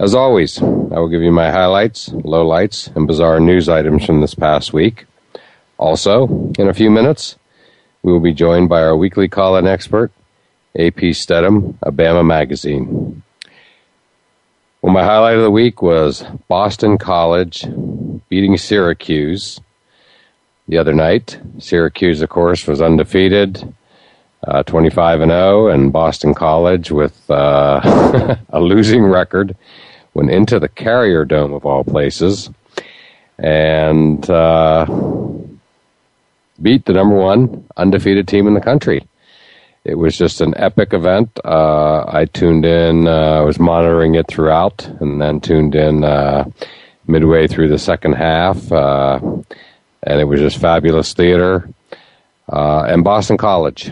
As always, I will give you my highlights, lowlights, and bizarre news items from this past week. Also, in a few minutes, we will be joined by our weekly call-in expert, AP Steadham of Bama Magazine. Well, my highlight of the week was Boston College beating Syracuse the other night. Syracuse, of course, was undefeated, uh, 25 and 0, and Boston College with uh, a losing record went into the Carrier Dome of all places and uh, beat the number one undefeated team in the country. It was just an epic event. Uh, I tuned in, uh, I was monitoring it throughout, and then tuned in uh, midway through the second half, and it was just fabulous theater. Uh, and Boston College,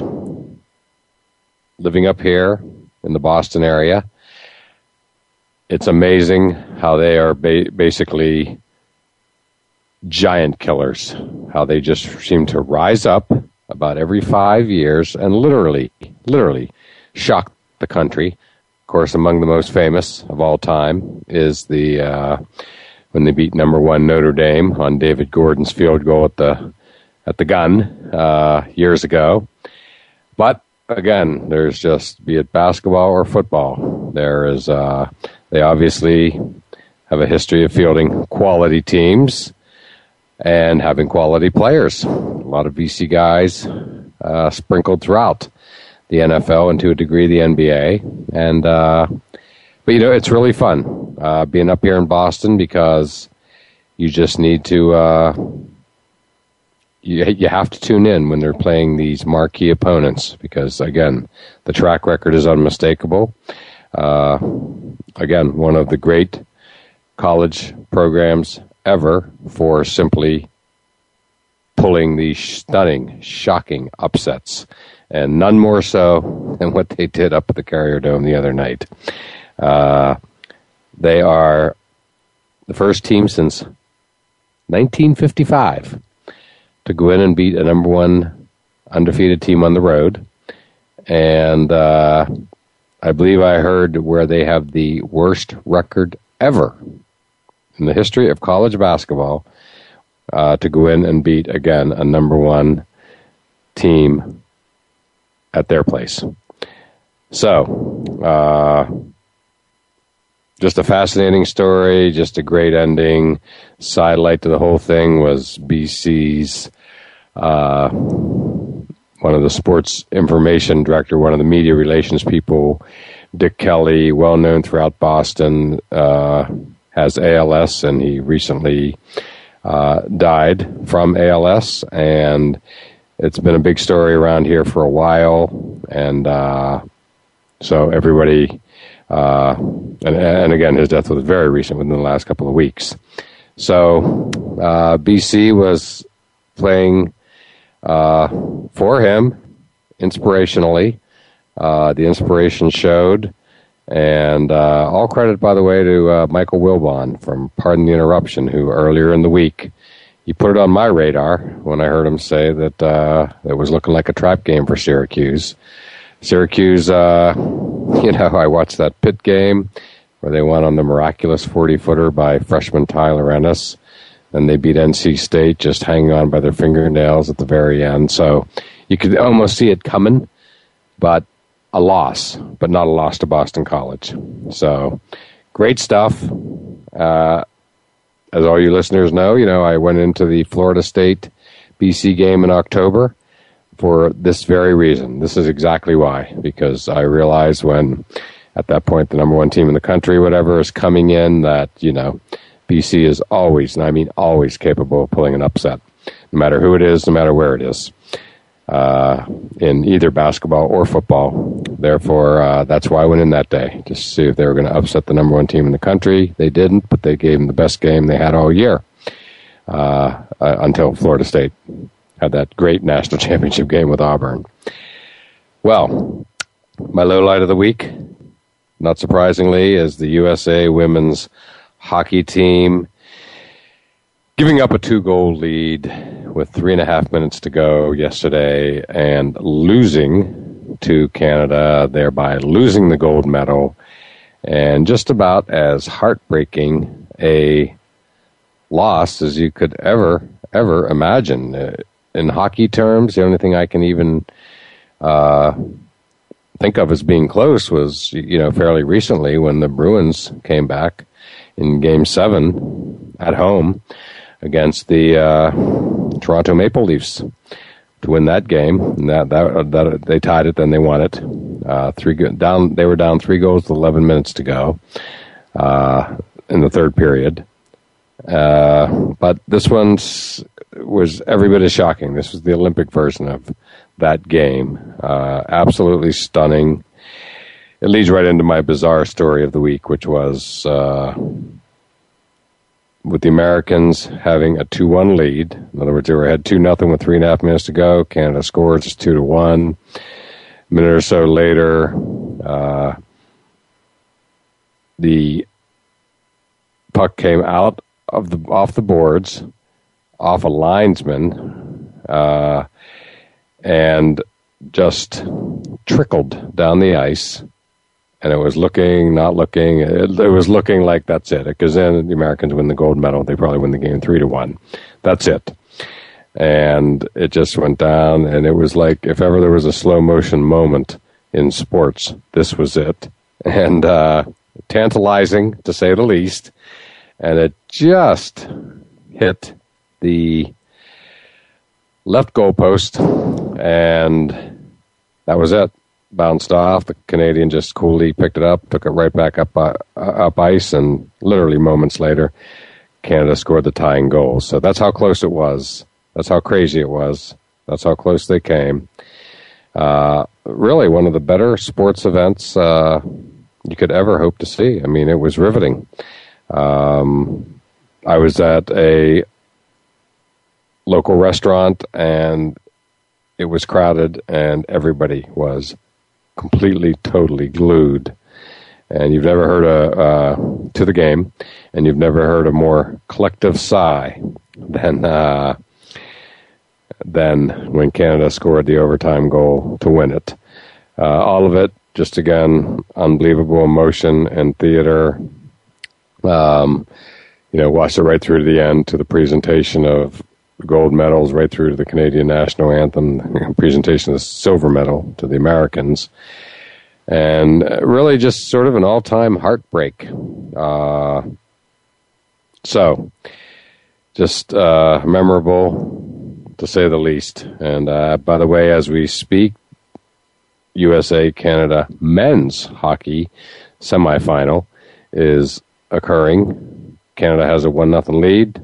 living up here in the Boston area, it's amazing how they are ba- basically giant killers. How they just seem to rise up about every five years and literally, literally shock the country. Of course, among the most famous of all time is the uh, when they beat number one Notre Dame on David Gordon's field goal at the at the gun uh, years ago. But again, there's just be it basketball or football, there is uh, they obviously have a history of fielding quality teams and having quality players. A lot of BC guys uh, sprinkled throughout the NFL and to a degree the NBA. And uh, but you know it's really fun uh, being up here in Boston because you just need to. You, you have to tune in when they're playing these marquee opponents because again the track record is unmistakable uh, again, one of the great college programs ever for simply pulling these stunning, shocking upsets. And none more so than what they did up at the Carrier Dome the other night. Uh, they are the first team since 1955 to go in and beat a number one undefeated team on the road. And uh, I believe I heard where they have the worst record ever in the history of college basketball uh, to go in and beat again a number one team at their place. So, uh, just a fascinating story, just a great ending. Sidelight to the whole thing was BC's uh, one of the sports information director, one of the media relations people, Dick Kelly, well known throughout Boston, uh, has ALS, and he recently uh, died from ALS, and it's been a big story around here for a while, and uh, so everybody, uh, and, and, again, his death was very recent, within the last couple of weeks. So uh, BC was playing uh, for him inspirationally. Uh, the inspiration showed. And uh, all credit, by the way, to uh, Michael Wilbon from Pardon the Interruption, who earlier in the week he put it on my radar when I heard him say that uh, it was looking like a trap game for Syracuse. Syracuse, uh, you know, I watched that Pitt game where they won on the miraculous 40 footer by freshman Tyler Ennis. And they beat NC State just hanging on by their fingernails at the very end. So you could almost see it coming, but a loss, but not a loss to Boston College. So great stuff. Uh, as all you listeners know, you know, I went into the Florida State BC game in October for this very reason. This is exactly why, because I realized when at that point the number one team in the country, whatever, is coming in that, you know, BC is always, and I mean always capable of pulling an upset, no matter who it is, no matter where it is uh, in either basketball or football. Therefore, uh, that's why I went in that day, just to see if they were going to upset the number one team in the country. They didn't, but they gave them the best game they had all year uh, uh until Florida State had that great national championship game with Auburn. Well, my low light of the week, not surprisingly, is the USA women's hockey team giving up a two goal lead with three and a half minutes to go yesterday and losing to Canada, thereby losing the gold medal. And just about as heartbreaking a loss as you could ever, ever imagine. Uh, in hockey terms, the only thing I can even uh, think of as being close was, you know, fairly recently when the Bruins came back in game seven at home against the uh, Toronto Maple Leafs to win that game. And that, that, that they tied it, then they won it. Uh, three down. They were down three goals with 11 minutes to go uh, in the third period. Uh, but this one was every bit as shocking. This was the Olympic version of that game. Uh, absolutely stunning. It leads right into my bizarre story of the week, which was uh, with the Americans having a 2 1 lead. In other words, they were had 2 nothing with three and a half minutes to go. Canada scores, it's 2 to 1. A minute or so later, uh, the puck came out of the off the boards, off a linesman, uh, and just trickled down the ice and it was looking, not looking. It, it was looking like that's it. Because then the Americans win the gold medal, they probably win the game three to one. That's it. And it just went down, and it was like if ever there was a slow motion moment in sports, this was it. And uh, tantalizing to say the least. And it just hit the left goalpost, and that was it bounced off. The Canadian just coolly picked it up, took it right back up uh, up ice, and literally moments later, Canada scored the tying goal. So that's how close it was. That's how crazy it was. That's how close they came. Uh, really, one of the better sports events uh, you could ever hope to see. I mean, it was riveting. Um, I was at a local restaurant and it was crowded and everybody was completely, totally glued. And you've never heard a uh, to the game, and you've never heard a more collective sigh than uh, than when Canada scored the overtime goal to win it. Uh, all of it, just again, unbelievable emotion and theater. Um, you know, watched it right through to the end to the presentation of gold medals right through to the Canadian national anthem, presentation of the silver medal to the Americans, and really just sort of an all-time heartbreak. Uh, so, just uh, memorable to say the least. And uh, by the way, as we speak, USA Canada men's hockey semifinal is occurring. Canada has a one nothing lead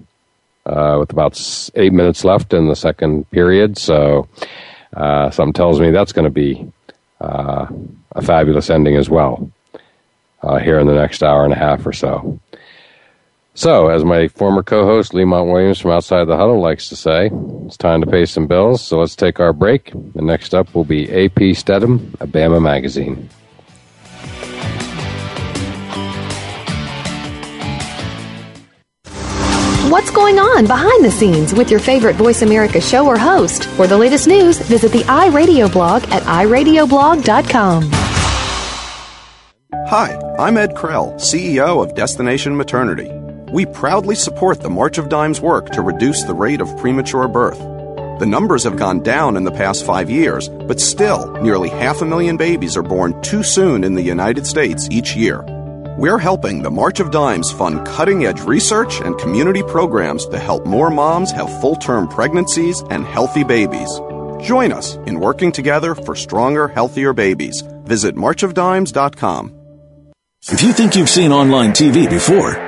uh, with about eight minutes left in the second period. So uh, something tells me that's going to be uh, a fabulous ending as well uh, here in the next hour and a half or so. So, as my former co-host Lemont Williams from Outside the Huddle likes to say, it's time to pay some bills. So let's take our break. And next up will be AP Steadham, a Bama magazine. What's going on behind the scenes with your favorite Voice America show or host? For the latest news, visit the iRadio blog at iradioblog.com. Hi, I'm Ed Krell, CEO of Destination Maternity. We proudly support the March of Dimes work to reduce the rate of premature birth. The numbers have gone down in the past five years, but still, nearly half a million babies are born too soon in the United States each year. We're helping the March of Dimes fund cutting edge research and community programs to help more moms have full term pregnancies and healthy babies. Join us in working together for stronger, healthier babies. Visit marchofdimes.com. If you think you've seen online TV before,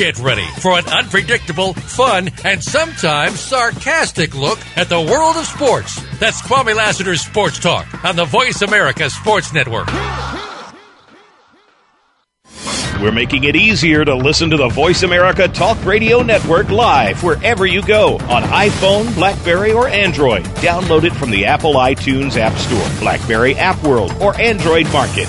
Get ready for an unpredictable, fun, and sometimes sarcastic look at the world of sports. That's Kwame Lassiter's Sports Talk on the Voice America Sports Network. We're making it easier to listen to the Voice America Talk Radio Network live wherever you go on iPhone, Blackberry, or Android. Download it from the Apple iTunes App Store, Blackberry App World, or Android Market.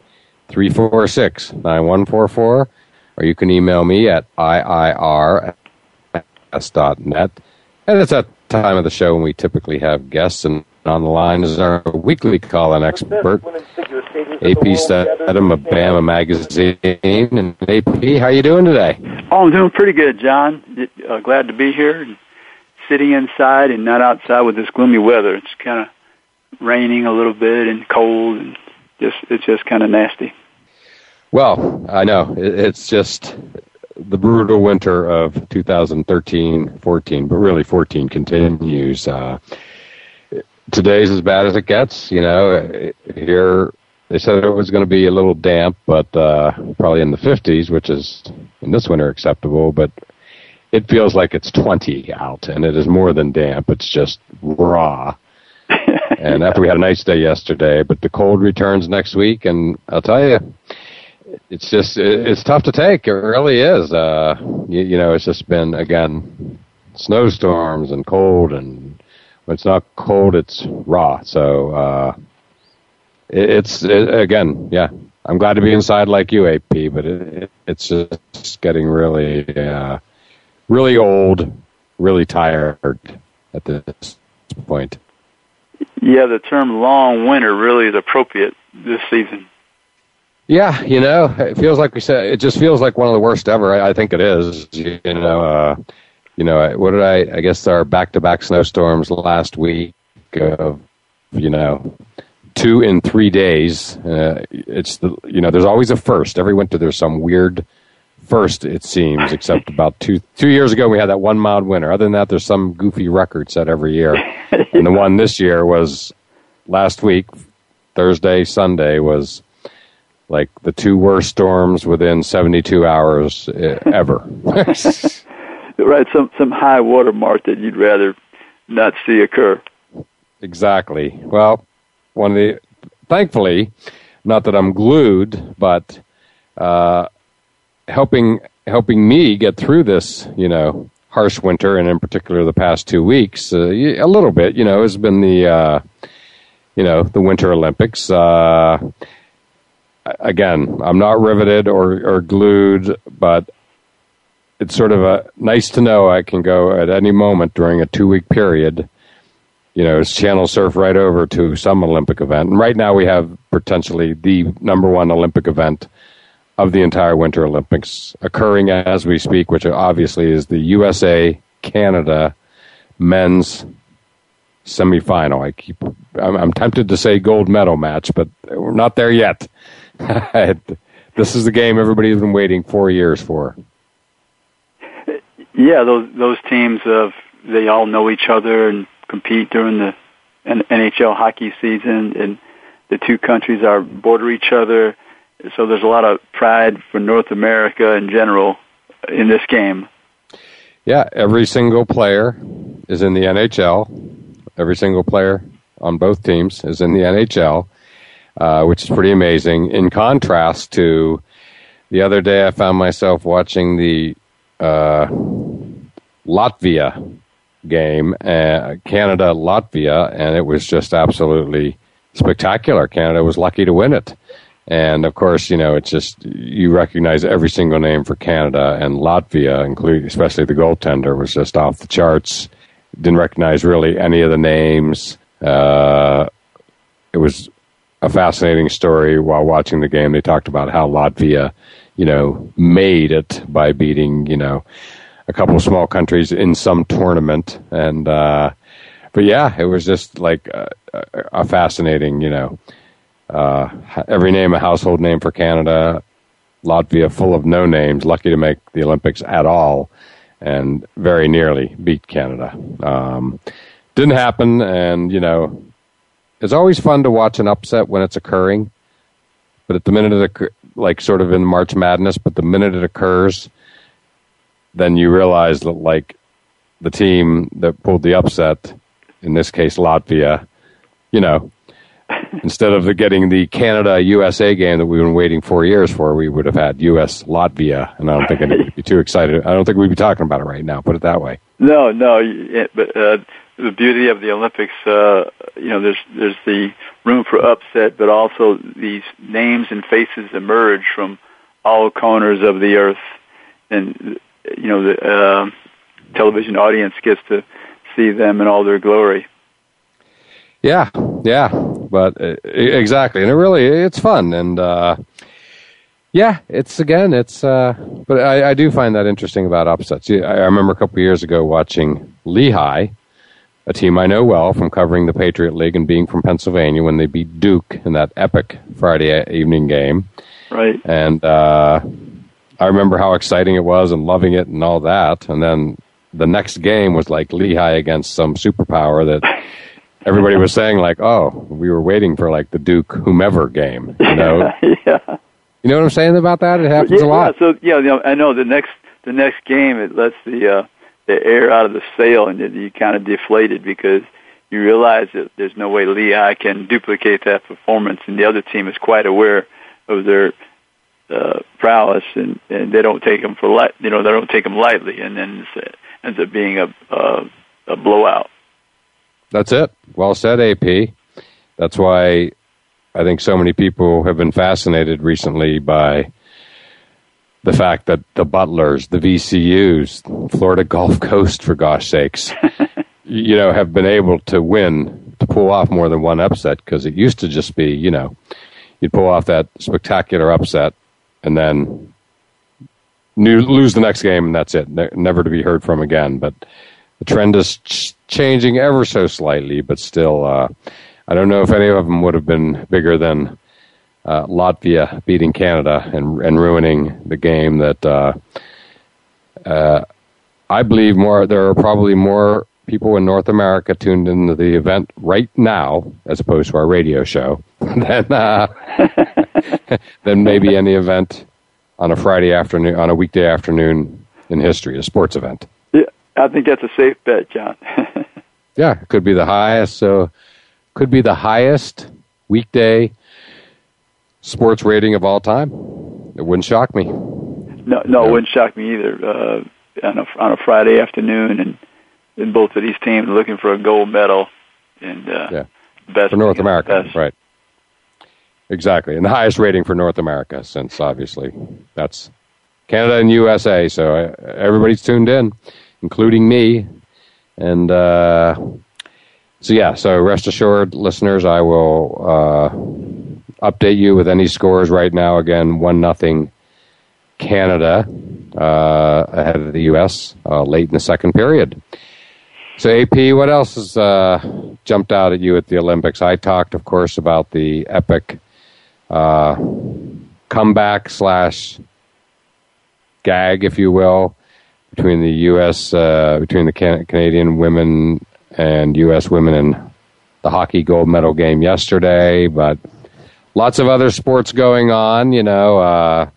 346 9144, or you can email me at iir net. And it's that time of the show when we typically have guests, and on the line is our weekly call in expert, AP Steadham of Bama Magazine. And AP, how you doing today? Oh, I'm doing pretty good, John. Uh, glad to be here sitting inside and not outside with this gloomy weather. It's kind of raining a little bit and cold and just it's just kind of nasty. Well, I know it's just the brutal winter of 2013-14, but really 14 continues. Uh, today's as bad as it gets. You know, here they said it was going to be a little damp, but uh, probably in the 50s, which is in this winter acceptable. But it feels like it's 20 out, and it is more than damp. It's just raw. and after we had a nice day yesterday, but the cold returns next week, and I'll tell you, it's just it's tough to take. It really is. Uh, you, you know, it's just been again snowstorms and cold, and when it's not cold, it's raw. So uh, it, it's it, again, yeah. I'm glad to be inside like you, AP, but it, it's just getting really, uh, really old, really tired at this point. Yeah, the term long winter really is appropriate this season. Yeah, you know, it feels like we said. It just feels like one of the worst ever. I, I think it is. You know, uh, you know, what did I? I guess our back-to-back snowstorms last week of, you know, two in three days. Uh, it's the you know, there's always a first. Every winter there's some weird first. It seems, except about two two years ago we had that one mild winter. Other than that, there's some goofy record set every year. and the one this year was last week, Thursday, Sunday was like the two worst storms within 72 hours uh, ever. right, some some high water mark that you'd rather not see occur. Exactly. Well, one of the thankfully, not that I'm glued, but uh, helping helping me get through this, you know, harsh winter, and in particular the past two weeks, uh, a little bit, you know, has been the uh, you know the Winter Olympics. Again, I'm not riveted or, or glued, but it's sort of a nice to know I can go at any moment during a two week period. You know, channel surf right over to some Olympic event. And right now we have potentially the number one Olympic event of the entire Winter Olympics occurring as we speak, which obviously is the USA Canada men's semifinal. I keep I'm, I'm tempted to say gold medal match, but we're not there yet. this is the game everybody's been waiting four years for. Yeah, those those teams of they all know each other and compete during the NHL hockey season, and the two countries are border each other. So there's a lot of pride for North America in general in this game. Yeah, every single player is in the NHL. Every single player on both teams is in the NHL. Uh, which is pretty amazing. In contrast to the other day, I found myself watching the uh, Latvia game, uh, Canada Latvia, and it was just absolutely spectacular. Canada was lucky to win it. And of course, you know, it's just you recognize every single name for Canada and Latvia, including especially the goaltender, was just off the charts. Didn't recognize really any of the names. Uh, it was a fascinating story while watching the game. They talked about how Latvia, you know, made it by beating, you know, a couple of small countries in some tournament. And, uh, but yeah, it was just like a, a fascinating, you know, uh, every name a household name for Canada. Latvia full of no names, lucky to make the Olympics at all, and very nearly beat Canada. Um, didn't happen, and you know it's always fun to watch an upset when it's occurring, but at the minute it like sort of in March Madness, but the minute it occurs, then you realize that like the team that pulled the upset, in this case Latvia, you know, instead of getting the Canada USA game that we've been waiting four years for, we would have had US Latvia, and I don't think anybody'd be too excited. I don't think we'd be talking about it right now. Put it that way. No, no, but uh, the beauty of the Olympics, uh, you know, there's there's the room for upset, but also these names and faces emerge from all corners of the earth, and you know the uh, television audience gets to see them in all their glory. Yeah, yeah, but uh, exactly, and it really it's fun, and uh, yeah, it's again, it's. Uh, but I, I do find that interesting about upsets. I remember a couple years ago watching Lehigh a team I know well from covering the Patriot League and being from Pennsylvania when they beat Duke in that epic Friday evening game. Right. And uh, I remember how exciting it was and loving it and all that. And then the next game was like Lehigh against some superpower that everybody was saying like, "Oh, we were waiting for like the Duke whomever game." You know. yeah. You know what I'm saying about that? It happens yeah, a lot. Yeah, so yeah, you know, I know the next the next game it lets the uh the air out of the sail and you kind of deflated because you realize that there's no way Lehigh can duplicate that performance, and the other team is quite aware of their uh, prowess, and, and they don't take them for light. You know, they don't take them lightly, and then it ends up being a, a a blowout. That's it. Well said, AP. That's why I think so many people have been fascinated recently by the fact that the Butlers, the VCUs, Florida Gulf Coast, for gosh sakes, you know, have been able to win, to pull off more than one upset because it used to just be, you know, you'd pull off that spectacular upset and then lose the next game and that's it, never to be heard from again. But the trend is ch- changing ever so slightly, but still, uh, I don't know if any of them would have been bigger than uh, Latvia beating Canada and and ruining the game that uh, uh, I believe more there are probably more people in North America tuned into the event right now as opposed to our radio show than uh, than maybe any event on a Friday afternoon, on a weekday afternoon in history, a sports event. Yeah, I think that's a safe bet, John. yeah, it could be the highest. So, could be the highest weekday sports rating of all time. It wouldn't shock me. No, no, it wouldn't shock me either. Uh, on a on a Friday afternoon, and and both of these teams looking for a gold medal, and uh, yeah. best for North America, best. right? Exactly, and the highest rating for North America, since obviously that's Canada and USA. So uh, everybody's tuned in, including me, and uh, so yeah. So rest assured, listeners, I will uh, update you with any scores right now. Again, one nothing Canada uh, ahead of the U.S. Uh, late in the second period. So, AP, what else has uh, jumped out at you at the Olympics? I talked, of course, about the epic uh, comeback slash gag, if you will, between the U.S. Uh, between the Can- Canadian women and U.S. women in the hockey gold medal game yesterday. But lots of other sports going on. You know, uh,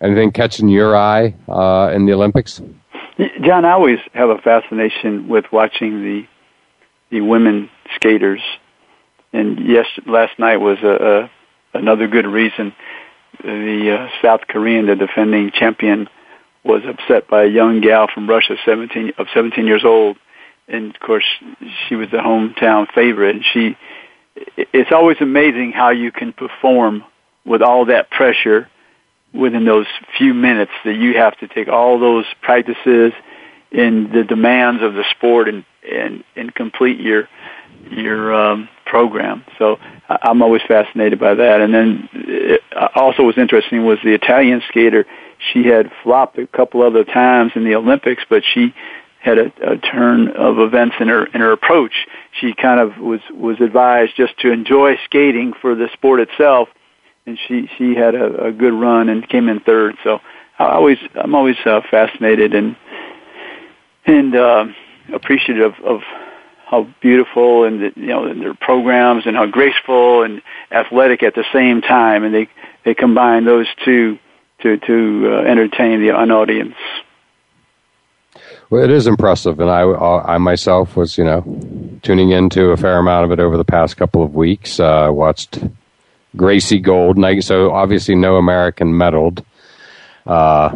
anything catching your eye uh, in the Olympics? John, I always have a fascination with watching the the women skaters, and yes, last night was a, a another good reason. The uh, South Korean, the defending champion, was upset by a young gal from Russia, seventeen of seventeen years old, and of course she was the hometown favorite. And she, it's always amazing how you can perform with all that pressure within those few minutes that you have to take all those practices and the demands of the sport and and and complete your your um, program. So I'm always fascinated by that. And then it also was interesting was the Italian skater. She had flopped a couple other times in the Olympics, but she had a, a turn of events in her in her approach. She kind of was was advised just to enjoy skating for the sport itself and she she had a, a good run and came in third. So I always I'm always uh, fascinated and and uh, appreciative of how beautiful and the, you know their programs and how graceful and athletic at the same time, and they they combine those two to to uh, entertain the an audience. Well, it is impressive, and I, I myself was, you know, tuning into a fair amount of it over the past couple of weeks. Uh, watched Gracie Gold. So obviously, no American medaled uh,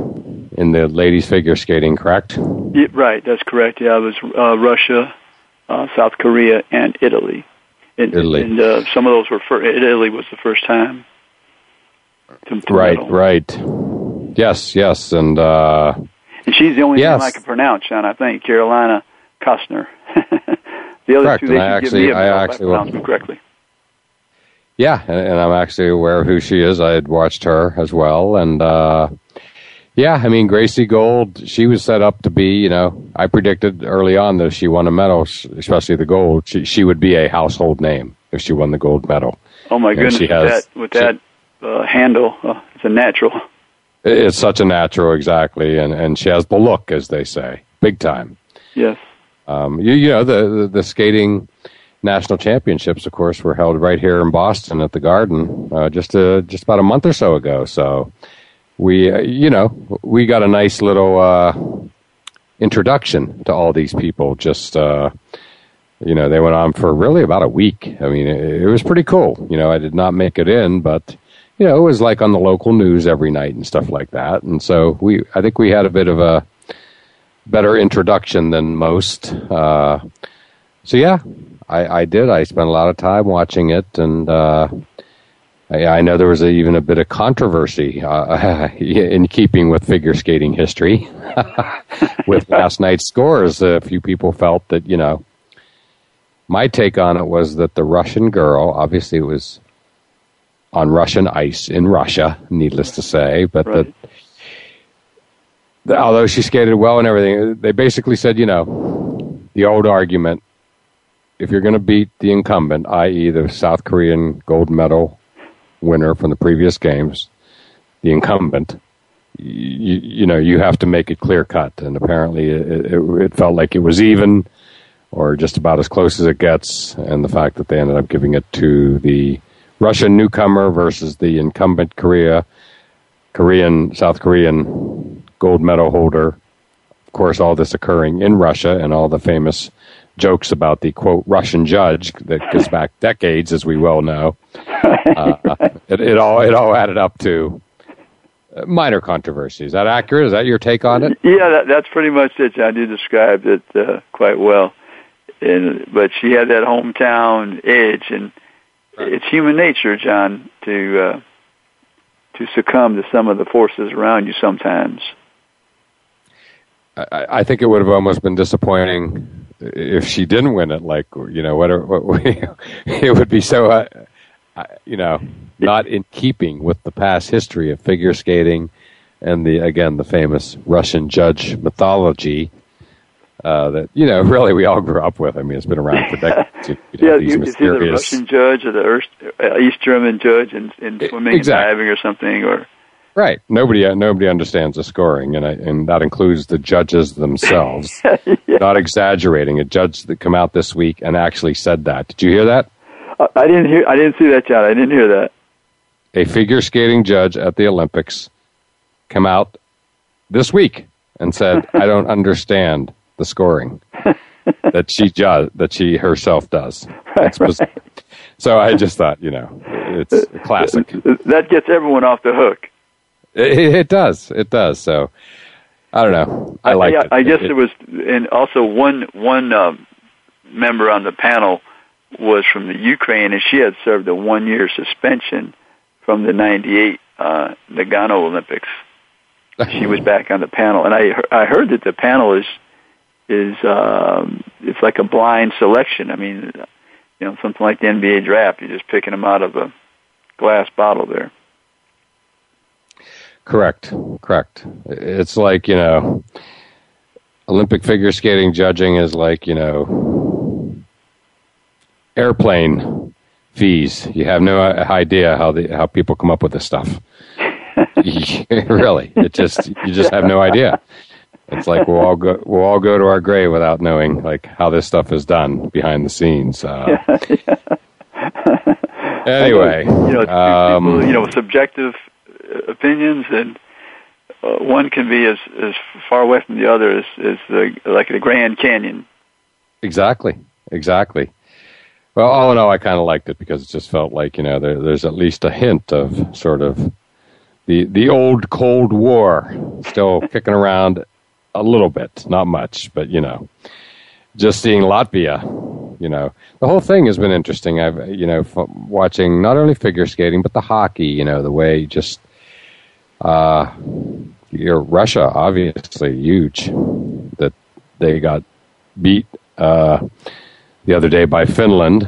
in the ladies figure skating. Correct? Yeah, right. That's correct. Yeah, it was uh, Russia, uh, South Korea, and Italy. And, Italy. And uh, some of those were for Italy was the first time. To, to right. medal. Right. Yes. Yes. And. Uh, and she's the only yes. name I can pronounce, Sean. I think Carolina Kostner. the other Correct. two, they I should actually, give me a I if actually, I pronounce them correctly. Yeah, and, and, I'm actually aware of who she is. I had watched her as well, and uh, yeah, I mean Gracie Gold. She was set up to be, you know, I predicted early on that if she won a medal, especially the gold, she, she would be a household name if she won the gold medal. Oh my goodness! she with that, with that uh, handle, uh, it's a natural. It's such a natural, exactly, and and she has the look, as they say, big time. Yes. Um, you, you know the, the the skating national championships, of course, were held right here in Boston at the Garden uh, just uh, just about a month or so ago. So we, uh, you know, we got a nice little uh, introduction to all these people. Just uh, you know, they went on for really about a week. I mean, it, it was pretty cool. You know, I did not make it in, but you know, it was like on the local news every night and stuff like that. And so we, I think we had a bit of a better introduction than most. Uh, so yeah, I, I did. I spent a lot of time watching it, and uh, I, know there was a, even a bit of controversy uh, in keeping with figure skating history with last night's scores. A few people felt that you know. My take on it was that the Russian girl, obviously, it was on Russian ice in Russia, needless to say, but Right. that the, although she skated well and everything, they basically said, you know, the old argument if you're going to beat the incumbent, i.e., the South Korean gold medal winner from the previous games, the incumbent, you, you know, you have to make it clear cut. And apparently it, it, it felt like it was even or just about as close as it gets. And the fact that they ended up giving it to the Russian newcomer versus the incumbent Korea, Korean, South Korean gold medal holder. Of course, all this occurring in Russia and all the famous jokes about the quote Russian judge that goes back decades, as we well know. Uh, it, it, all it all added up to minor controversy. Is that accurate? Is that your take on it? Yeah, that, that's pretty much it, John. You described it uh, quite well. And, but she had that hometown edge, and right. it's human nature, John, to uh, to succumb to some of the forces around you sometimes. I, I think it would have almost been disappointing if she didn't win it. Like you know, what, what it would be so, uh, you know, not in keeping with the past history of figure skating and the again the famous Russian judge mythology uh, that you know really we all grew up with. I mean, it's been around for decades. You know, yeah, you, mysterious... see the Russian judge or the uh, East German judge in, in swimming exactly. and diving or something, or right. Nobody uh, nobody understands the scoring, and I, and that includes the judges themselves. yeah. Not exaggerating. A judge that come out this week and actually said that. Did you hear that? I didn't hear. I didn't see that, John. I didn't hear that a figure skating judge at the Olympics come out this week and said, "I don't understand the scoring that she ju- that she herself does." Right, right. So I just thought, you know, it's classic. That gets everyone off the hook. It, it does. It does. So I don't know. I like. I, I guess it, it, was, and also one one um, member on the panel was from the Ukraine, and she had served a one year suspension from the '98 uh, Nagano Olympics. she was back on the panel, and I I heard that the panel is is um, it's like a blind selection. I mean, you know, something like the NBA draft. You're just picking them out of a glass bottle there. Correct. Correct. It's like you know, Olympic figure skating judging is like you know, airplane fees. You have no idea how the how people come up with this stuff. really, it just you just have no idea. It's like we'll all go we'll all go to our grave without knowing like how this stuff is done behind the scenes. Uh, anyway, you know, um, people, you know, subjective opinions, and uh, one can be as as far away from the other as, as the like the Grand Canyon. Exactly, exactly. Well, all in all, I kind of liked it because it just felt like you know there, there's at least a hint of sort of the the old Cold War still kicking around a little bit, not much, but you know, just seeing Latvia, you know, the whole thing has been interesting. I've you know f- watching not only figure skating but the hockey, you know, the way just uh, you Russia obviously huge that they got beat. Uh, the other day by Finland,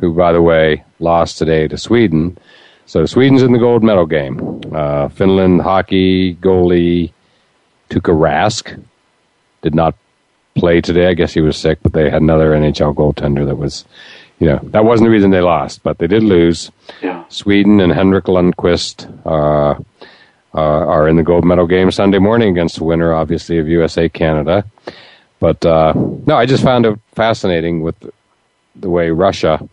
who, by the way, lost today to Sweden. So Sweden's in the gold medal game. Uh, Finland hockey goalie Tuukka Rask did not play today. I guess he was sick, but they had another NHL goaltender that was, you know, that wasn't the reason they lost, but they did lose. Yeah. Sweden and Henrik Lundqvist uh, uh, are in the gold medal game Sunday morning against the winner, obviously, of USA Canada. But uh, no, I just found it fascinating with the way Russia,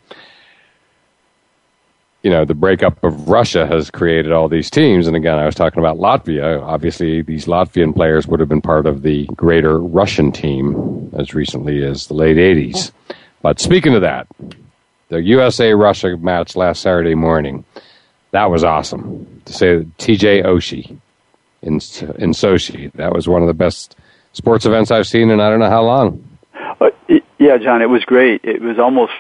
you know, the breakup of Russia has created all these teams. And again, I was talking about Latvia. Obviously, these Latvian players would have been part of the greater Russian team as recently as the late 80s. But speaking of that, the USA Russia match last Saturday morning, that was awesome. To say TJ Oshie in in Sochi, that was one of the best sports events I've seen in I don't know how long. Uh, yeah, John, it was great. It was almost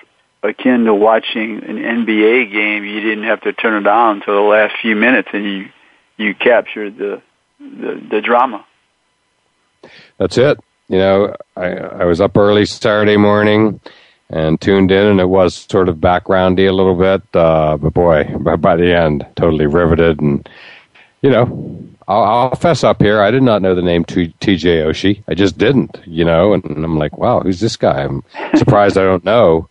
akin to watching an NBA game. You didn't have to turn it on until the last few minutes, and you you captured the the, the drama. That's it. You know, I I was up early Saturday morning and tuned in, and it was sort of backgroundy a little bit. Uh, but boy, by, the end, totally riveted, and you know, I'll, I'll, fess up here. I did not know the name TJ Oshie. I just didn't, you know. And I'm like, wow, who's this guy? I'm surprised I don't know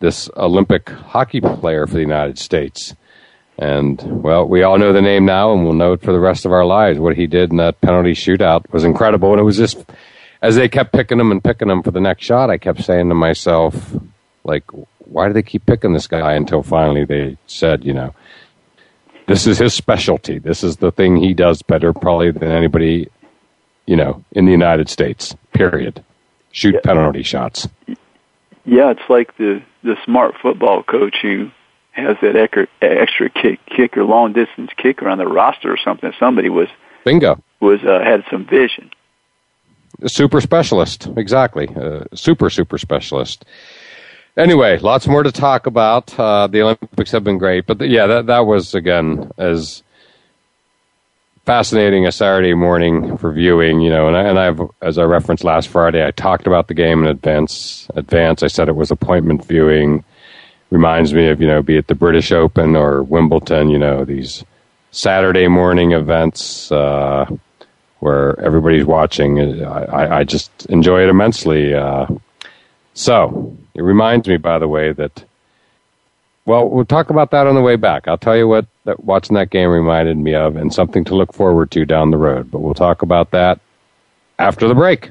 this Olympic hockey player for the United States. And well, we all know the name now, and we'll know it for the rest of our lives. What he did in that penalty shootout was incredible, and it was just as they kept picking him and picking him for the next shot. I kept saying to myself, like, why do they keep picking this guy? Until finally they said, you know, this is his specialty. This is the thing he does better, probably than anybody, you know, in the United States. Period. Shoot Yeah. penalty shots. Yeah, it's like the the smart football coach who has that extra, extra kick, kicker, long distance kicker on the roster or something. Somebody was Bingo. was uh, had some vision. Super specialist, exactly. Uh, super, super specialist. Anyway, lots more to talk about. Uh, the Olympics have been great, but yeah, that that was again as fascinating a Saturday morning for viewing. You know, and I, and I've as I referenced last Friday, I talked about the game in advance. Advance, I said it was appointment viewing. Reminds me of you know, be it the British Open or Wimbledon. You know, these Saturday morning events. Uh, where everybody's watching. I, I, just enjoy it immensely. Uh, so it reminds me, by the way, that well, we'll talk about that on the way back. I'll tell you what that watching that game reminded me of, and something to look forward to down the road. But we'll talk about that after the break.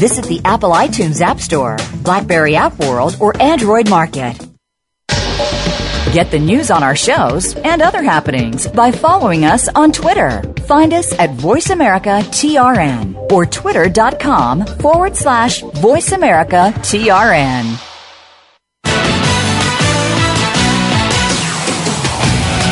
Visit the Apple iTunes App Store, Blackberry App World, or Android Market. Get the news on our shows and other happenings by following us on Twitter. Find us at Voice America TRN or twitter.com forward slash Voice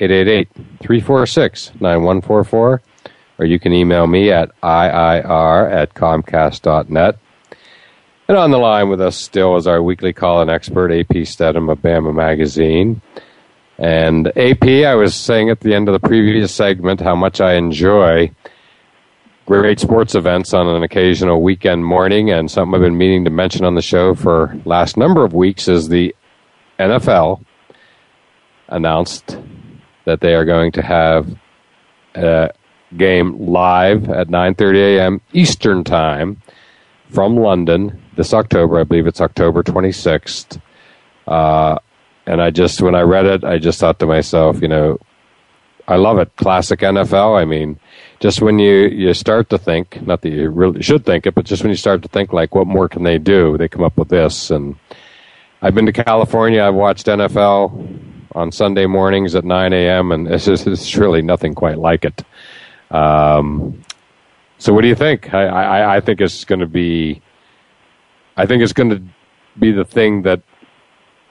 888 346 9144, or you can email me at IIR at Comcast.net. And on the line with us still is our weekly call in expert, AP Steadham of Bama Magazine. And AP, I was saying at the end of the previous segment how much I enjoy great sports events on an occasional weekend morning, and something I've been meaning to mention on the show for last number of weeks is the NFL announced that they are going to have a game live at 9:30 a.m. Eastern Time from London this October. I believe it's October 26th. Uh, and I just, when I read it, I just thought to myself, you know, I love it. Classic NFL. I mean, just when you, you start to think, not that you really should think it, but just when you start to think, like, what more can they do? They come up with this. And I've been to California. I've watched NFL on Sunday mornings at 9 a.m., and it's, just, it's really nothing quite like it. Um, so, what do you think? I, I, I think it's going to be, I think it's going to be the thing that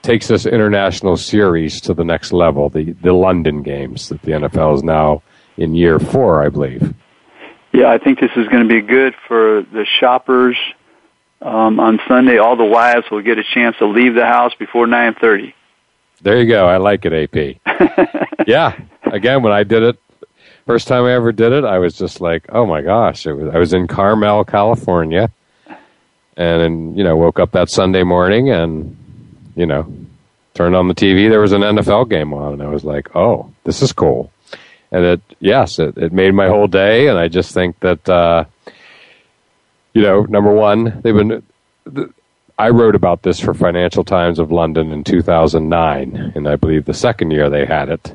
takes this international series to the next level, the, the London games that the NFL is now in year four, I believe. Yeah, I think this is going to be good for the shoppers. Um, on Sunday, all the wives will get a chance to leave the house before 9:30. There you go. I like it, AP. yeah. Again, when I did it, first time I ever did it, I was just like, oh my gosh! It was, I was in Carmel, California, and then you know woke up that Sunday morning and you know turned on the TV. There was an NFL game on, and I was like, oh, this is cool. And it, yes, it, it made my whole day. And I just think that, uh, you know, number one, they've been. I wrote about this for Financial Times of London in 2009, and I believe the second year they had it.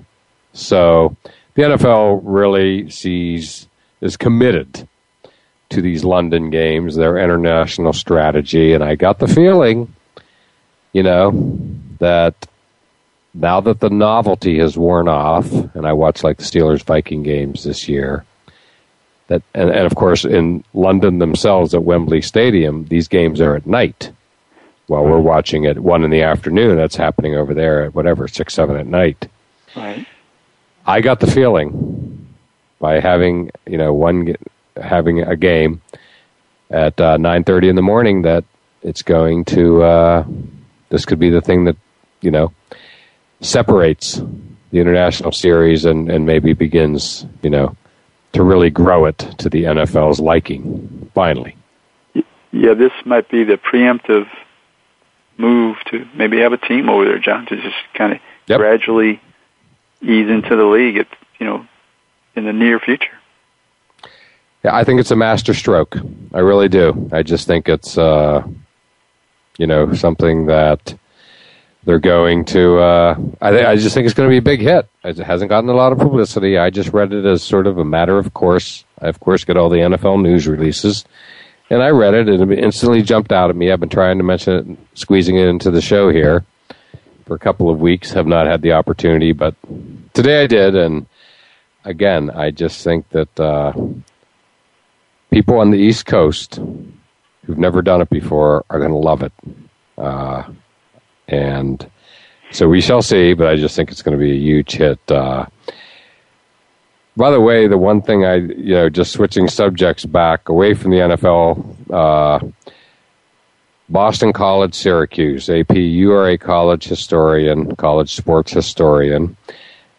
So the NFL really sees is committed to these London games, their international strategy, and I got the feeling, you know, that now that the novelty has worn off, and I watched like the Steelers Viking games this year, that and, and of course in London themselves at Wembley Stadium, these games are at night while we're watching at one in the afternoon. That's happening over there at whatever six, seven at night. Right. I got the feeling by having you know one having a game at uh, nine thirty in the morning that it's going to uh, this could be the thing that you know separates the international series and, and maybe begins you know to really grow it to the NFL's liking finally. Yeah, this might be the preemptive move to maybe have a team over there, John, to just kind of yep. gradually ease into the league. At, you know, in the near future. Yeah, I think it's a master stroke. I really do. I just think it's, uh, you know, something that they're going to. Uh, I, th- I just think it's going to be a big hit. It hasn't gotten a lot of publicity. I just read it as sort of a matter of course. I of course get all the NFL news releases, and I read it and it instantly jumped out at me. I've been trying to mention it, squeezing it into the show here for a couple of weeks. Have not had the opportunity, but today I did, and again, I just think that uh, people on the East Coast who've never done it before are going to love it, uh, and so we shall see. But I just think it's going to be a huge hit. Uh, by the way, the one thing I, you know, just switching subjects back away from the NFL, uh, Boston College, Syracuse. AP, you are a college historian, college sports historian,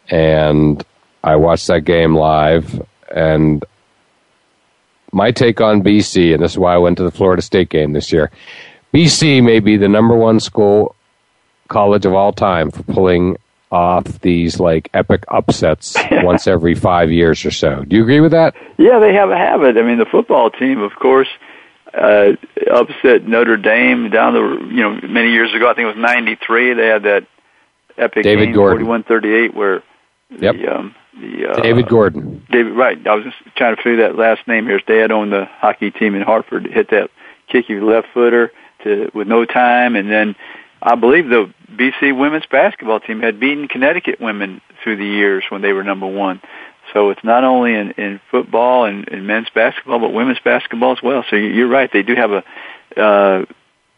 and I watched that game live. And my take on BC, and this is why I went to the Florida State game this year. BC may be the number one school college of all time for pulling off these like epic upsets once every five years or so. Do you agree with that? Yeah, they have a habit. I mean, the football team, of course, uh, upset Notre Dame down the you know many years ago. I think it was '93. They had that epic David game, Gordon. 41-38, where Yep. the um, the uh, David Gordon. David, right. I was just trying to figure that last name here. His dad owned the hockey team in Hartford. Hit that kick your left footer to with no time, and then I believe the BC women's basketball team had beaten Connecticut women through the years when they were number one. So it's not only in, in football and, and men's basketball, but women's basketball as well. So you're right; they do have a uh,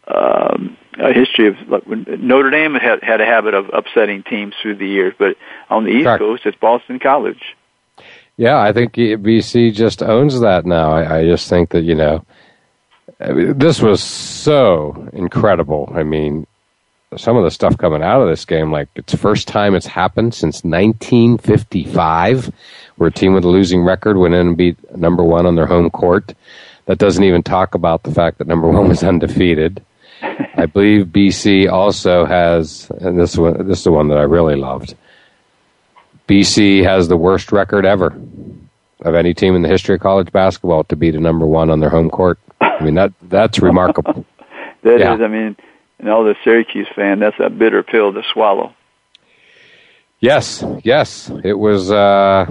um, a history of like, Notre Dame had had a habit of upsetting teams through the years, but on the East Correct. Coast, it's Boston College. Yeah, I think BC just owns that now. I, I just think that you know, this was so incredible. I mean, some of the stuff coming out of this game, like it's the first time it's happened since 1955, where a team with a losing record went in and beat number one on their home court. That doesn't even talk about the fact that number one was undefeated. I believe BC also has, and this one, this is the one that I really loved. BC has the worst record ever of any team in the history of college basketball to beat a number one on their home court. I mean that that's remarkable. That is, Yeah. I mean, and all the Syracuse fan, that's a bitter pill to swallow. Yes, yes, it was. Uh,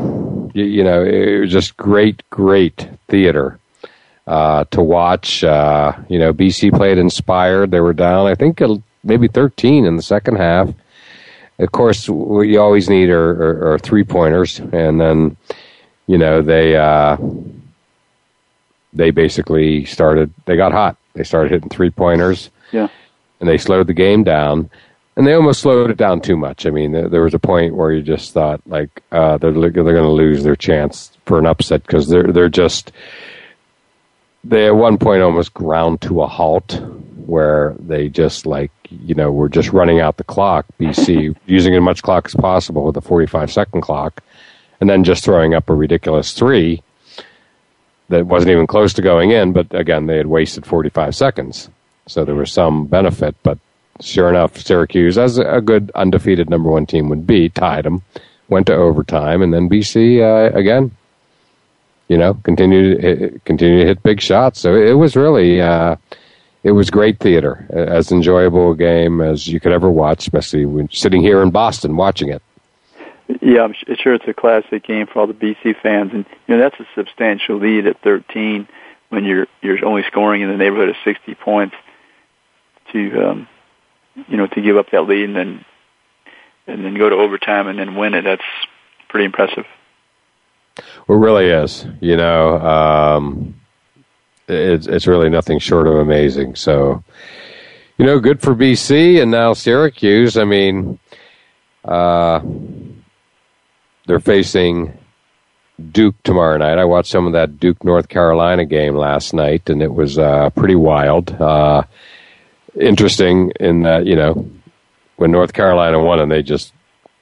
you, you know, it was just great, great theater uh, to watch. Uh, you know, BC played inspired. They were down, I think, maybe thirteen in the second half. Of course, what you always need are, are, are three pointers, and then you know they uh, they basically started. They got hot. They started hitting three pointers Yeah. And they slowed the game down. and they almost slowed it down too much. I mean, there, was a point where you just thought like uh, they're they're going to lose their chance for an upset because they're they're just they at one point almost ground to a halt where they just like you know were just running out the clock. BC using as much clock as possible with a forty five second clock, and then just throwing up a ridiculous three that wasn't even close to going in. But again, they had wasted forty five seconds, so there was some benefit, but sure enough, Syracuse, as a good undefeated number one team would be, tied them, went to overtime, and then BC uh, again, you know, continued to, continued to hit big shots. So it was really, uh, it was great theater, as enjoyable a game as you could ever watch, especially when sitting here in Boston watching it. Yeah, I'm sure it's a classic game for all the BC fans, and you know that's a substantial lead at 13 when you're you're only scoring in the neighborhood of 60 points to um, you know, to give up that lead and then and then go to overtime and then win it. That's pretty impressive. It really is. You know, um, it's it's really nothing short of amazing. So, you know, good for BC and now Syracuse. I mean, uh, they're facing Duke tomorrow night. I watched some of that Duke North Carolina game last night, and it was uh, pretty wild. Uh, interesting in that you know when North Carolina won and they just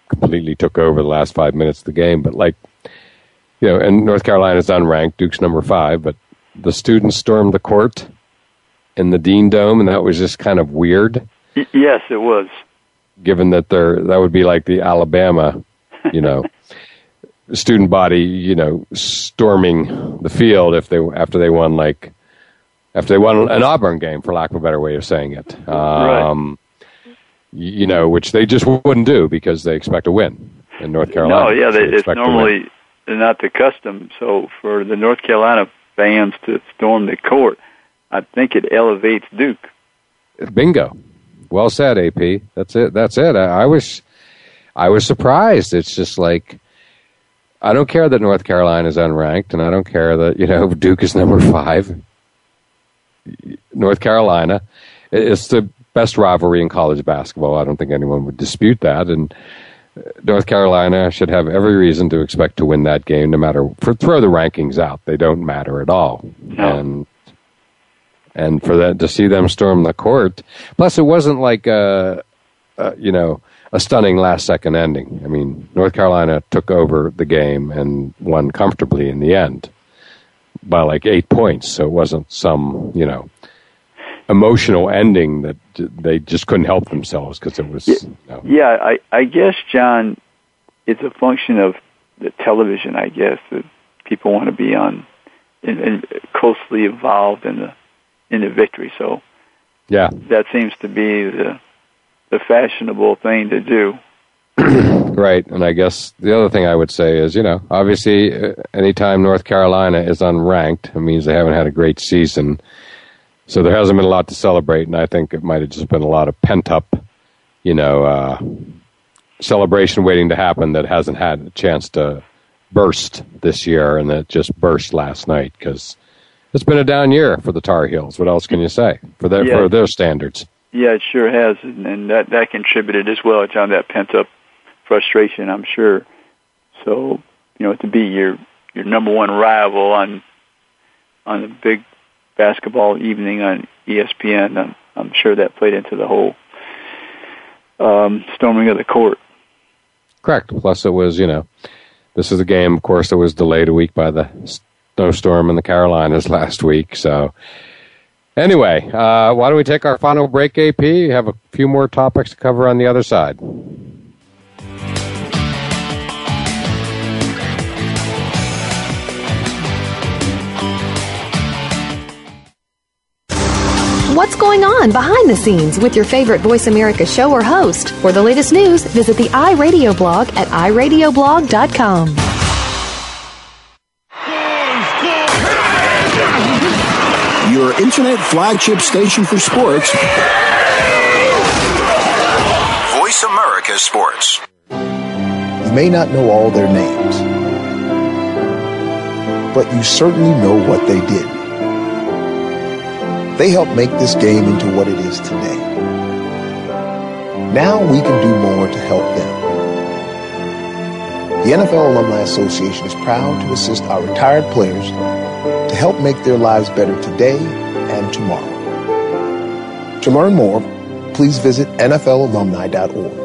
completely took over the last five minutes of the game. But like you know, and North Carolina's unranked, Duke's number five, but the students stormed the court in the Dean Dome, and that was just kind of weird. yes, it was. Given that they're that would be like the Alabama, you know. student body, you know, storming the field if they after they won like after they won an Auburn game, for lack of a better way of saying it. Um, right. You know, which they just wouldn't do because they expect a win in North Carolina. No, yeah, they, it's normally not the custom. So for the North Carolina fans to storm the court, I think it elevates Duke. Bingo. Well said, AP. That's it. That's it. I, I was, I was surprised. It's just like, I don't care that North Carolina is unranked, and I don't care that you know Duke is number five. North Carolina. It's the best rivalry in college basketball. I don't think anyone would dispute that. And uh, North Carolina should have every reason to expect to win that game, no matter for throw the rankings out. They don't matter at all. No. And and for that to see them storm the court. Plus, it wasn't like a, a you know a stunning last second ending. I mean, North Carolina took over the game and won comfortably in the end by like eight points. So it wasn't some, you know, emotional ending that they just couldn't help themselves because it was. Yeah, you know. yeah, I, I guess, John, it's a function of the television, I guess, that people want to be on and, and closely involved in the in the victory. So, yeah, that seems to be the the fashionable thing to do. right. And I guess the other thing I would say is, you know, obviously, uh, anytime North Carolina is unranked, it means they haven't had a great season. So there hasn't been a lot to celebrate, and I think it might have just been a lot of pent up, you know, uh, celebration waiting to happen that hasn't had a chance to burst this year, and that just burst last night because it's been a down year for the Tar Heels. What else can you say for their Yeah. for their standards? Yeah, it sure has, and, and that that contributed as well, John. That pent up frustration, I'm sure. So, you know, to be your your number one rival on on a big basketball evening on ESPN, I'm, I'm sure that played into the whole um, storming of the court. Correct. Plus, it was you know, this is a game, of course, that was delayed a week by the snowstorm in the Carolinas last week. So, anyway, uh, why don't we take our final break, AP? We have a few more topics to cover on the other side. What's going on behind the scenes with your favorite Voice America show or host? For the latest news, visit the iRadio blog at iradioblog.com. Your internet flagship station for sports. Voice America Sports. You may not know all their names, but you certainly know what they did. They helped make this game into what it is today. Now we can do more to help them. The NFL Alumni Association is proud to assist our retired players to help make their lives better today and tomorrow. To learn more, please visit NFLalumni.org.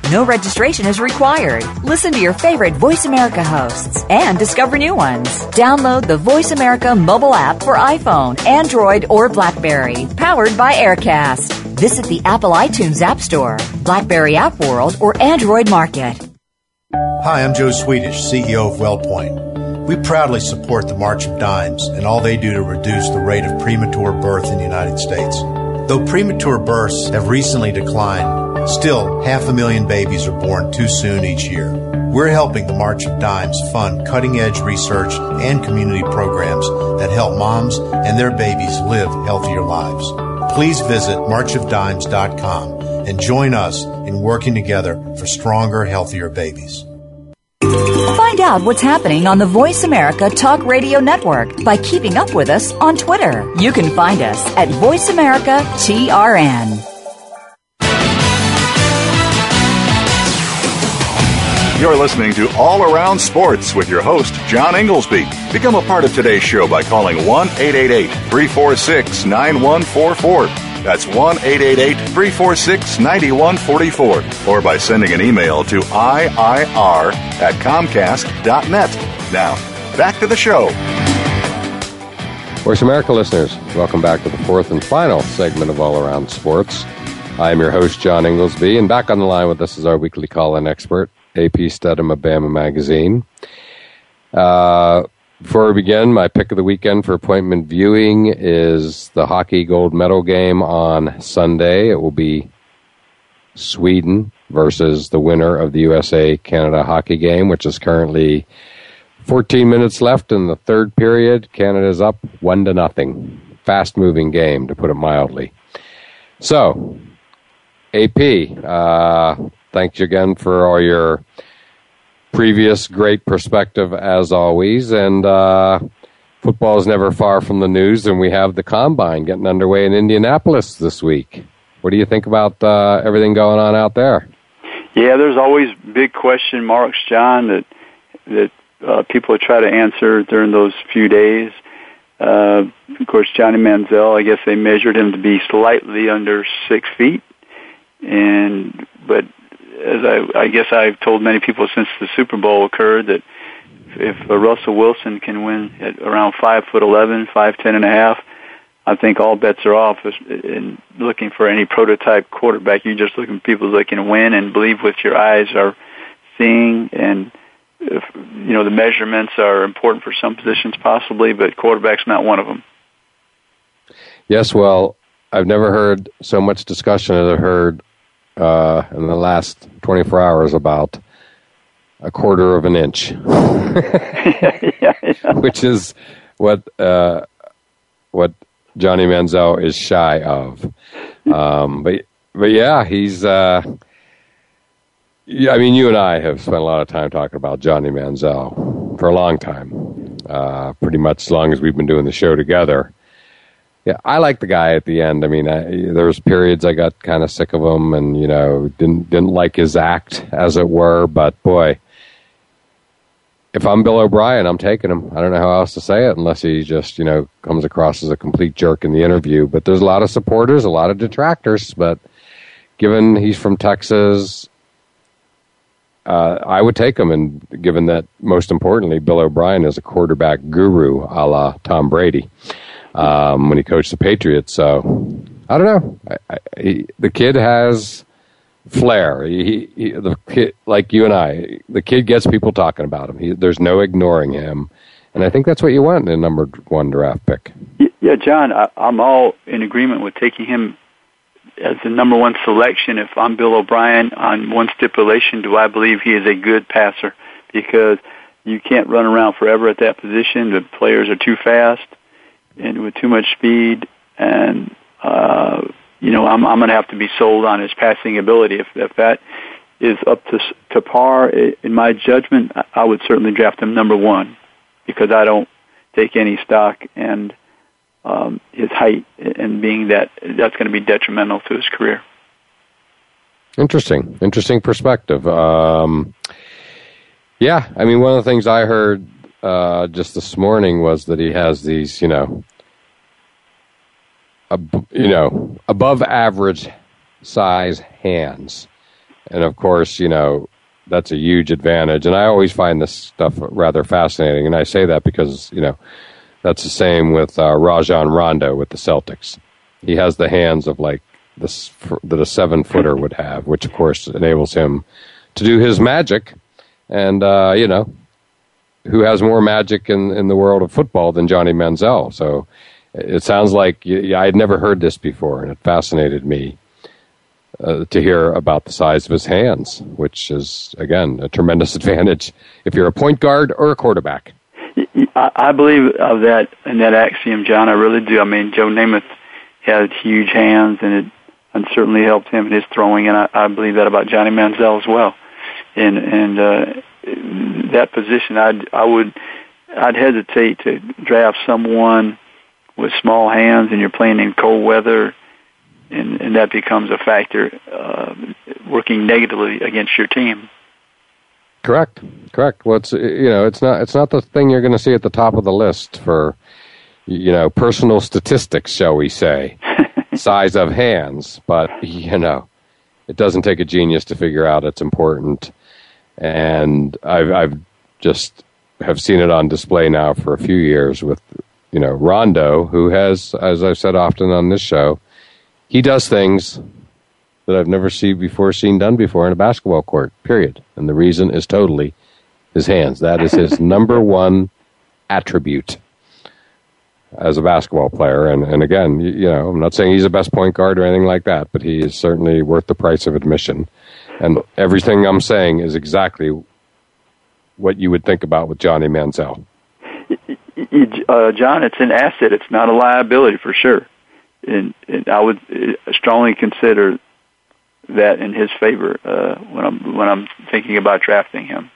No registration is required. Listen to your favorite Voice America hosts and discover new ones. Download the Voice America mobile app for iPhone, Android, or Blackberry, powered by Aircast. Visit the Apple iTunes App Store, Blackberry App World, or Android Market. Hi, I'm Joe Swedish, CEO of WellPoint. We proudly support the March of Dimes and all they do to reduce the rate of premature birth in the United States. Though premature births have recently declined, still half a million babies are born too soon each year. We're helping the March of Dimes fund cutting edge research and community programs that help moms and their babies live healthier lives. Please visit marchofdimes.com and join us in working together for stronger, healthier babies. Find out what's happening on the Voice America Talk Radio Network by keeping up with us on Twitter. You can find us at Voice America TRN. You're listening to All Around Sports with your host, John Inglesby. Become a part of today's show by calling 1 888 346 9144. That's 1 888 346 9144. Or by sending an email to IIR at Comcast.net. Now, back to the show. Voice America listeners, welcome back to the fourth and final segment of All Around Sports. I am your host, John Inglesby, and back on the line with us is our weekly call in expert, AP Steadham of Bama Magazine. Uh, before we begin, my pick of the weekend for appointment viewing is the hockey gold medal game on Sunday. It will be Sweden versus the winner of the USA Canada hockey game, which is currently 14 minutes left in the third period. Canada's up one to nothing. Fast moving game, to put it mildly. So, AP, uh, thanks again for all your previous great perspective as always. And uh, football is never far from the news, and we have the combine getting underway in Indianapolis this week. What do you think about uh, everything going on out there? Yeah, there's always big question marks, John, that that uh, people try to answer during those few days. Uh, of course, Johnny Manziel, I guess they measured him to be slightly under six feet, and but as I, I guess I've told many people since the Super Bowl occurred that if Russell Wilson can win at around five foot eleven, five ten and a half, I think all bets are off. In looking for any prototype quarterback, you're just looking for people that can win and believe what your eyes are seeing, and if, you know the measurements are important for some positions possibly, but quarterback's not one of them. Yes, well, I've never heard so much discussion as I've heard uh, in the last 24 hours about a quarter of an inch, yeah, yeah. which is what uh, what Johnny Manziel is shy of. Um, but but yeah, he's. Uh, yeah, I mean, you and I have spent a lot of time talking about Johnny Manziel for a long time, uh, pretty much as long as we've been doing the show together. Yeah, I like the guy at the end. I mean, I, there was periods I got kind of sick of him, and you know, didn't didn't like his act, as it were. But boy, if I'm Bill O'Brien, I'm taking him. I don't know how else to say it, unless he just you know comes across as a complete jerk in the interview. But there's a lot of supporters, a lot of detractors. But given he's from Texas, uh, I would take him. And given that, most importantly, Bill O'Brien is a quarterback guru, a la Tom Brady um, when he coached the Patriots. So I don't know. I, I, he, the kid has flair. He, he, the kid, like you and I, the kid gets people talking about him. He, there's no ignoring him, and I think that's what you want in a number one draft pick. Yeah, John, I, I'm all in agreement with taking him as the number one selection. If I'm Bill O'Brien, on one stipulation, do I believe he is a good passer? Because you can't run around forever at that position. The players are too fast and with too much speed, and uh, you know I'm I'm going to have to be sold on his passing ability. If if that is up to to par, in my judgment, I would certainly draft him number one because I don't take any stock and um, his height and being that that's going to be detrimental to his career. Interesting, interesting perspective. Um, yeah, I mean, one of the things I heard uh, just this morning was that he has these, you know, ab- you know, above average size hands, and of course, you know, that's a huge advantage. And I always find this stuff rather fascinating, and I say that because you know that's the same with uh, Rajon Rondo with the Celtics. He has the hands of like this that a seven footer would have, which of course enables him to do his magic. And uh, you know, who has more magic in in the world of football than Johnny Manziel? So it sounds like I had never heard this before, and it fascinated me uh, to hear about the size of his hands, which is again a tremendous advantage if you're a point guard or a quarterback. I believe of that in that axiom, John. I really do. I mean, Joe Namath had huge hands, and it and certainly helped him in his throwing, and I, I believe that about Johnny Manziel as well. And and uh, that position, I'd I would I'd hesitate to draft someone with small hands, and you're playing in cold weather, and and that becomes a factor uh, working negatively against your team. Correct. Correct. Well, it's you know, it's not it's not the thing you're going to see at the top of the list for you know personal statistics, shall we say, size of hands. But you know, it doesn't take a genius to figure out it's important. And I've I've just have seen it on display now for a few years with you know Rondo, who has, as I've said often on this show, he does things that I've never seen before, seen done before in a basketball court. Period. And the reason is totally his hands. That is his number one attribute as a basketball player. And and again, you, you, know, I'm not saying he's the best point guard or anything like that, but he is certainly worth the price of admission. And everything I'm saying is exactly what you would think about with Johnny Manziel. Uh, John, it's an asset. It's not a liability for sure. And, and I would uh, strongly consider that in his favor uh, when I'm when I'm thinking about drafting him.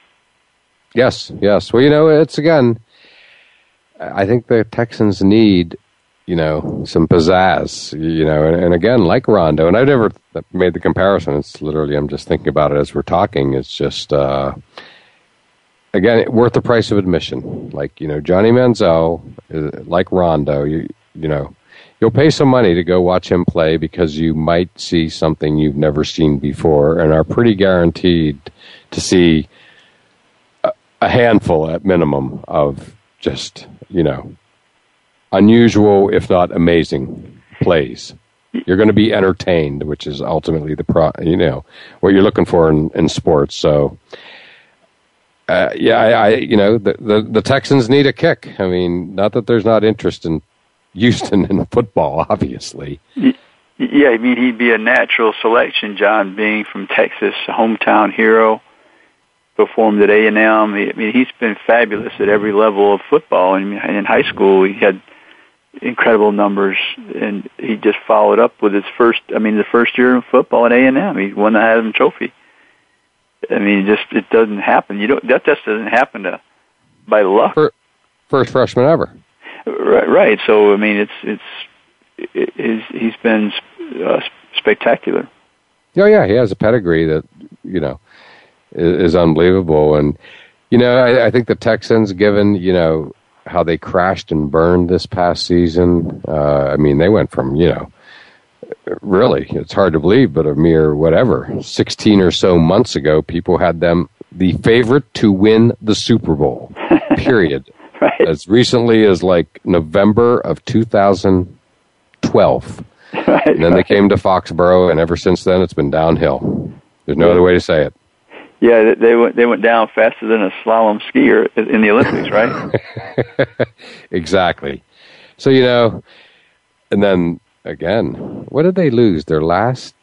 Yes, yes. Well, you know, it's again. I think the Texans need, you know, some pizzazz. You know, and, and again, like Rondo, and I've never made the comparison. It's literally I'm just thinking about it as we're talking. It's just. Uh, again, worth the price of admission. Like you know, Johnny Manziel, uh, like Rondo, you you know, you'll pay some money to go watch him play because you might see something you've never seen before and are pretty guaranteed to see a, a handful at minimum of just, you know, unusual, if not amazing plays. You're going to be entertained, which is ultimately the pro, you know, what you're looking for in, in sports. So, uh, yeah, I, I, you know, the, the, the Texans need a kick. I mean, not that there's not interest in Houston in football, obviously. Yeah, I mean he'd be a natural selection. John, being from Texas, hometown hero, performed at A and M. I mean he's been fabulous at every level of football. And in high school, he had incredible numbers, and he just followed up with his first. I mean, the first year in football at A and M, he won the Heisman Trophy. I mean, just it doesn't happen. You don't. That just doesn't happen to by luck. First freshman ever. Right, right. So I mean, it's it's it, he's been uh, spectacular. Oh yeah, he has a pedigree that you know is, is unbelievable, and you know I, I, think the Texans, given you know how they crashed and burned this past season, uh, I mean they went from you know really it's hard to believe, but a mere whatever sixteen or so months ago, people had them the favorite to win the Super Bowl. Period right. as recently as like November of 2012. Right, and then right. they came to Foxborough, and ever since then, it's been downhill. There's no yeah. other way to say it. Yeah, they went they went down faster than a slalom skier in the Olympics, right? exactly. So you know, and then again, what did they lose? Their last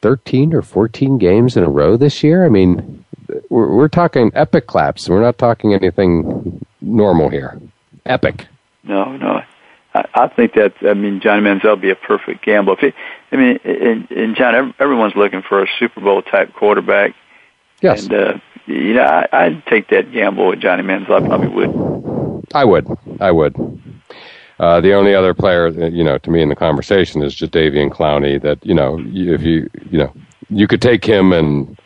thirteen or fourteen games in a row this year. I mean, we're, we're talking epic claps. We're not talking anything normal here. Epic. No, no. I, I think that I mean Johnny Manziel would be a perfect gamble. If he, I mean, and, and John, everyone's looking for a Super Bowl type quarterback. Yes. And uh, you know, I, I'd take that gamble with Johnny Manziel. I probably would. I would. I would. Uh, the only other player, uh, you know, to me in the conversation is Jadeveon Clowney. That you know, if you you know, you could take him and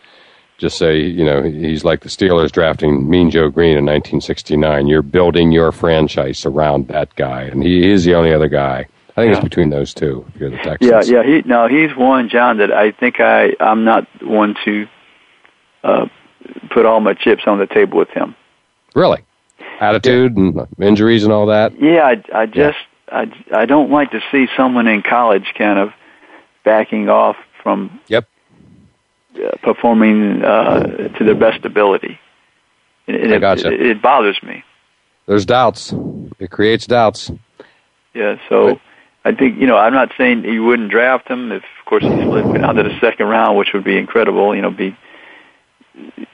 just say, you know, he's like the Steelers drafting Mean Joe Greene in 1969. You're building your franchise around that guy, and he is the only other guy. I think Yeah. it's between those two. If you're the Texans. Yeah, yeah. He no, he's one, John. That I think I I'm not one to uh, put all my chips on the table with him. Really, attitude and injuries and all that. Yeah, I, I just I I don't like to see someone in college kind of backing off from Yep. uh, performing uh, to their best ability. It, I gotcha. it, it bothers me. There's doubts. It creates doubts. Yeah, so I think you know I'm not saying you wouldn't draft him if, of course, he slid down to the second round, which would be incredible. You know, be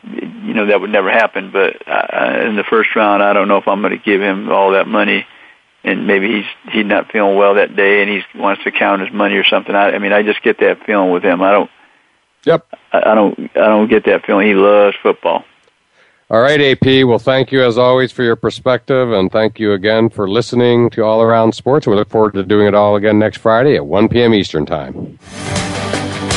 you know that would never happen. But uh, in the first round, I don't know if I'm going to give him all that money, and maybe he's he's not feeling well that day, and he wants to count his money or something. I, I mean, I just get that feeling with him. I don't. Yep. I, I don't. I don't get that feeling. He loves football. All right, AP. Well, thank you as always for your perspective, and thank you again for listening to All Around Sports. We look forward to doing it all again next Friday at 1 p.m. Eastern Time.